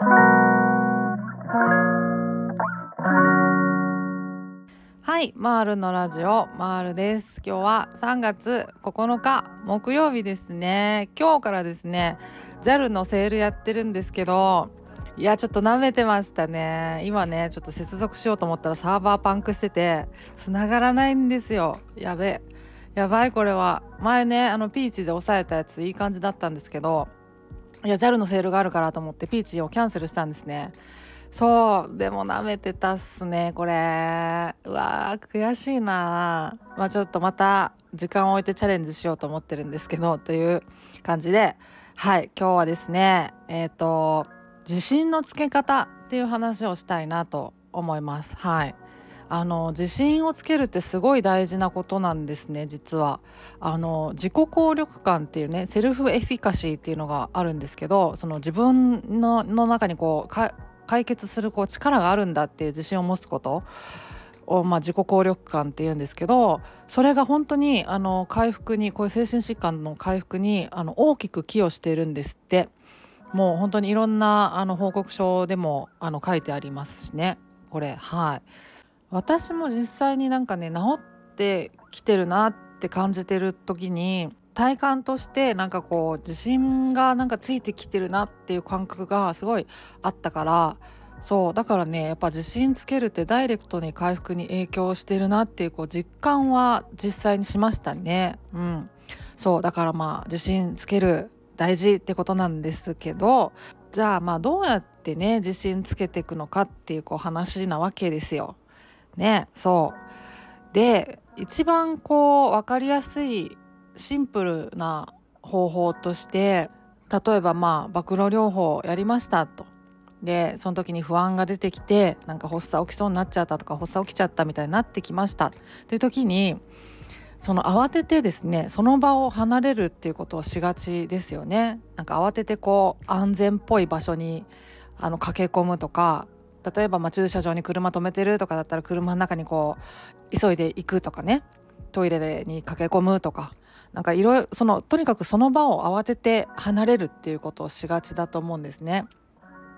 はいマールのラジオマールです。今日は3月9日木曜日ですね。今日からですね JAL のセールやってるんですけどいやちょっと舐めてましたね。今ねちょっと接続しようと思ったらサーバーパンクしてて繋がらないんですよ。やべやばいこれは。前ねあのピーチで押さえたやついい感じだったんですけどいや JAL のセールがあるからと思ってピーチをキャンセルしたんですね。そうでも舐めてたっすねこれ。うわー悔しいなまあちょっとまた時間を置いてチャレンジしようと思ってるんですけどという感じではい今日はですねえっ、ー、と自信のつけ方っていう話をしたいなと思います。はい。あの自信をつけるってすごい大事なことなんですね実は。あの自己効力感っていうねセルフエフィカシーっていうのがあるんですけどその自分のの中にこう解決するこう力があるんだっていう自信を持つことを、まあ、自己効力感っていうんですけどそれが本当にあの回復にこういう精神疾患の回復にあの大きく寄与しているんですって。もう本当にいろんなあの報告書でもあの書いてありますしねこれ。はい。私も実際になんかね治ってきてるなって感じてる時に体感としてなんかこう自信がなんかついてきてるなっていう感覚がすごいあったからそうだからねやっぱ自信つけるってダイレクトに回復に影響してるなっていうこう実感は実際にしましたねうんそうだからまあ自信つける大事ってことなんですけどじゃあまあどうやってね自信つけていくのかっていうこう話なわけですよ。ねそうで一番こう分かりやすいシンプルな方法として例えばまあ暴露療法やりましたと。でその時に不安が出てきてなんか発作起きそうになっちゃったとか発作起きちゃったみたいになってきましたという時にその慌ててですねその場を離れるっていうことをしがちですよね。なんか慌ててこう安全っぽい場所にあの駆け込むとか例えばま駐車場に車止めてるとかだったら車の中にこう急いで行くとかね。トイレに駆け込むとか。なんかいろいろそのとにかくその場を慌てて離れるっていうことをしがちだと思うんですね。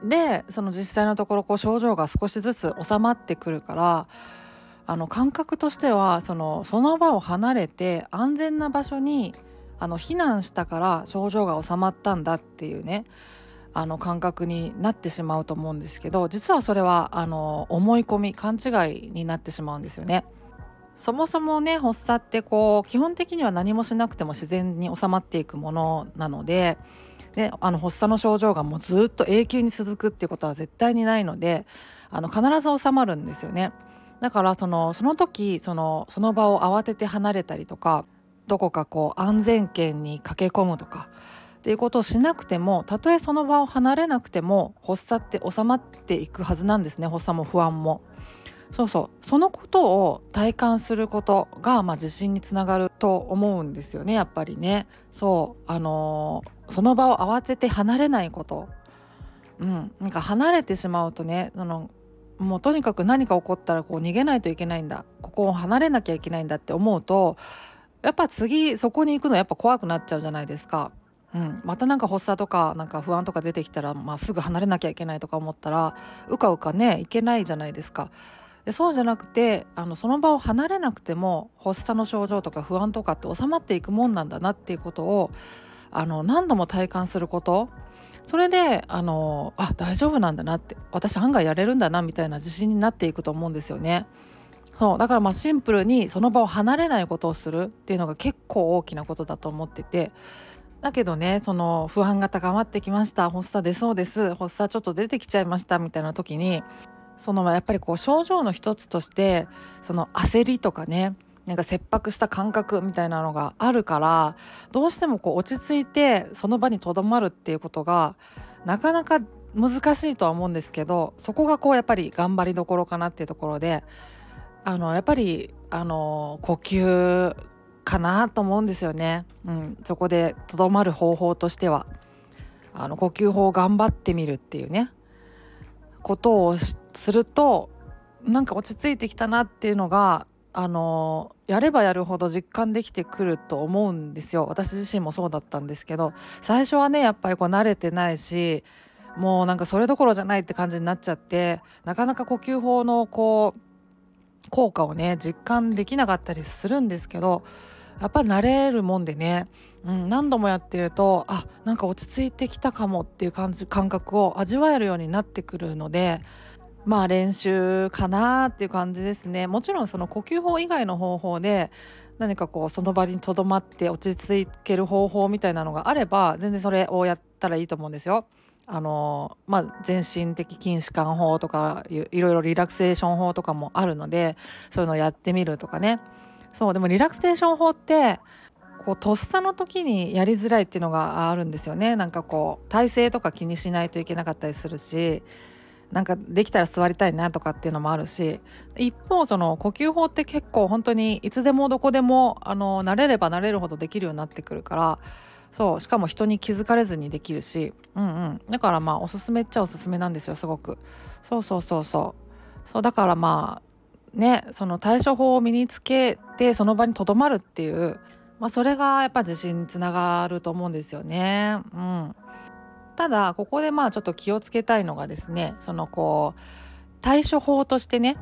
でその実際のところこう症状が少しずつ収まってくるからあの感覚としてはそのその場を離れて安全な場所にあの避難したから症状が収まったんだっていうね。あの感覚になってしまうと思うんですけど実はそれはあの思い込み勘違いになってしまうんですよね。そもそもね発作ってこう基本的には何もしなくても自然に収まっていくものなのでであの発作の症状がもうずっと永久に続くっていうことは絶対にないのであの必ず収まるんですよね。だからそのその時そのその場を慌てて離れたりとかどこかこう安全圏に駆け込むとかっていうことをしなくてもたとえその場を離れなくても発作って収まっていくはずなんですね。発作も不安も。そうそう。そのことを体感することが、まあ、自信につながると思うんですよね。やっぱりね。そう。あのー、その場を慌てて離れないこと。うん。なんか離れてしまうとねそのもうとにかく何か起こったらこう逃げないといけないんだ。ここを離れなきゃいけないんだって思うとやっぱ次そこに行くのやっぱ怖くなっちゃうじゃないですか。うん、またなんか発作とかなんか不安とか出てきたら、まあ、すぐ離れなきゃいけないとか思ったらうかうかねいけないじゃないですか。でそうじゃなくてあのその場を離れなくても発作の症状とか不安とかって収まっていくもんなんだなっていうことをあの何度も体感することそれであのあ大丈夫なんだなって私案外やれるんだなみたいな自信になっていくと思うんですよね。そうだからまあシンプルにその場を離れないことをするっていうのが結構大きなことだと思っててだけどねその不安が高まってきました。発作出そうです。発作ちょっと出てきちゃいましたみたいな時にそのやっぱりこう症状の一つとしてその焦りとかねなんか切迫した感覚みたいなのがあるからどうしてもこう落ち着いてその場にとどまるっていうことがなかなか難しいとは思うんですけどそこがこうやっぱり頑張りどころかなっていうところであのやっぱりあの呼吸かなと思うんですよね。うん、そこでとどまる方法としてはあの呼吸法を頑張ってみるっていうね。ことをするとなんか落ち着いてきたなっていうのがあのやればやるほど実感できてくると思うんですよ。私自身もそうだったんですけど最初はねやっぱりこう慣れてないしもうなんかそれどころじゃないって感じになっちゃってなかなか呼吸法のこう効果をね実感できなかったりするんですけどやっぱ慣れるもんでね、うん、何度もやってるとあなんか落ち着いてきたかもっていう感じ感覚を味わえるようになってくるのでまあ練習かなっていう感じですね。もちろんその呼吸法以外の方法で何かこうその場にとどまって落ち着ける方法みたいなのがあれば全然それをやったらいいと思うんですよ。あのまあ、全身的筋弛緩法とかいろいろリラクセーション法とかもあるのでそういうのをやってみるとかね。そうでもリラクセーション法ってこうとっさの時にやりづらいっていうのがあるんですよね。なんかこう体勢とか気にしないといけなかったりするしなんかできたら座りたいなとかっていうのもあるし。一方その呼吸法って結構本当にいつでもどこでもあの慣れれば慣れるほどできるようになってくるからそうしかも人に気づかれずにできるし。うんうん。だからまあおすすめっちゃおすすめなんですよすごく。そうそうそうそう。そうだからまあねその対処法を身につけてその場にとどまるっていうまあそれがやっぱ自信につながると思うんですよね。うん。ただここでまあちょっと気をつけたいのがですねそのこう対処法としてね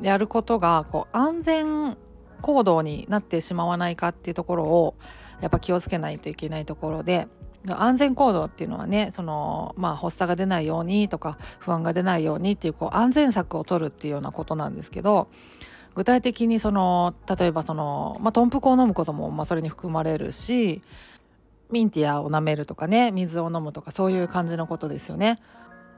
やることがこう安全行動になってしまわないかっていうところをやっぱ気をつけないといけないところで安全行動っていうのはねそのまあ発作が出ないようにとか不安が出ないようにっていうこう安全策を取るっていうようなことなんですけど具体的にその例えばその、まあ、トンプコを飲むこともまあそれに含まれるしミンティアを舐めるとかね水を飲むとかそういう感じのことですよね。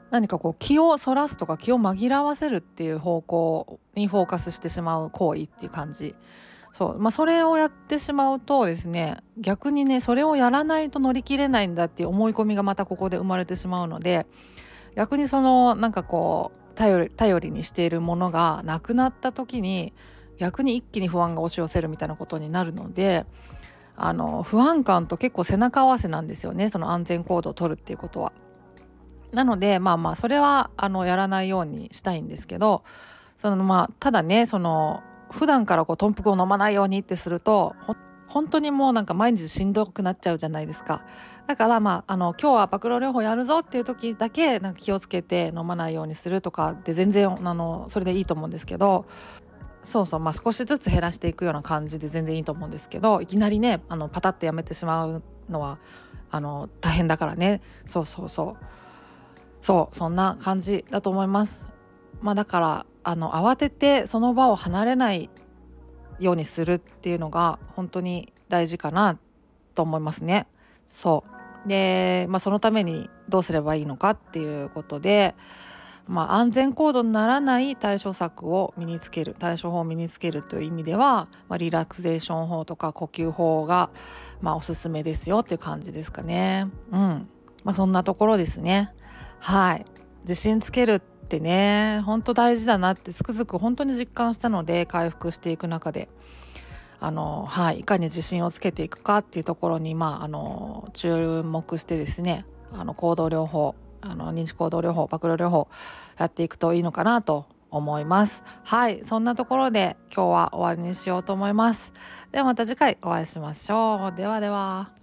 何かこう気をそらすとか気を紛らわせるっていう方向にフォーカスしてしまう行為っていう感じそうまあそれをやってしまうとですね逆にねそれをやらないと乗り切れないんだっていう思い込みがまたここで生まれてしまうので逆にそのなんかこう頼りにしているものがなくなった時に逆に一気に不安が押し寄せるみたいなことになるのであの不安感と結構背中合わせなんですよねその安全行動を取るっていうことは。なのでまあまあそれはあのやらないようにしたいんですけどそのまあただねその普段からこう豚腹を飲まないようにってすると本当にもうなんか毎日しんどくなっちゃうじゃないですか。だからまああの今日は暴露療法やるぞっていう時だけなんか気をつけて飲まないようにするとかで全然あのそれでいいと思うんですけどそうそうまあ少しずつ減らしていくような感じで全然いいと思うんですけどいきなりねあのパタッとやめてしまうのはあの大変だからね。そうそうそう。そうそんな感じだと思います。まあだからあの慌ててその場を離れないようにするっていうのが本当に大事かなと思いますねそうでまあそのためにどうすればいいのかっていうことでまあ、安全行動にならない対処策を身につける対処法を身につけるという意味では、まあ、リラクゼーション法とか呼吸法が、まあ、おすすめですよっていう感じですかね。うんまあ、そんなところですね。はい自信つけるってね本当大事だなってつくづく本当に実感したので回復していく中で。あのはい、いかに自信をつけていくかっていうところに、まあ、あの注目してですねあの行動療法あの認知行動療法暴露療法やっていくといいのかなと思います。はいそんなところで今日は終わりにしようと思います。ではまた次回お会いしましょう。ではでは。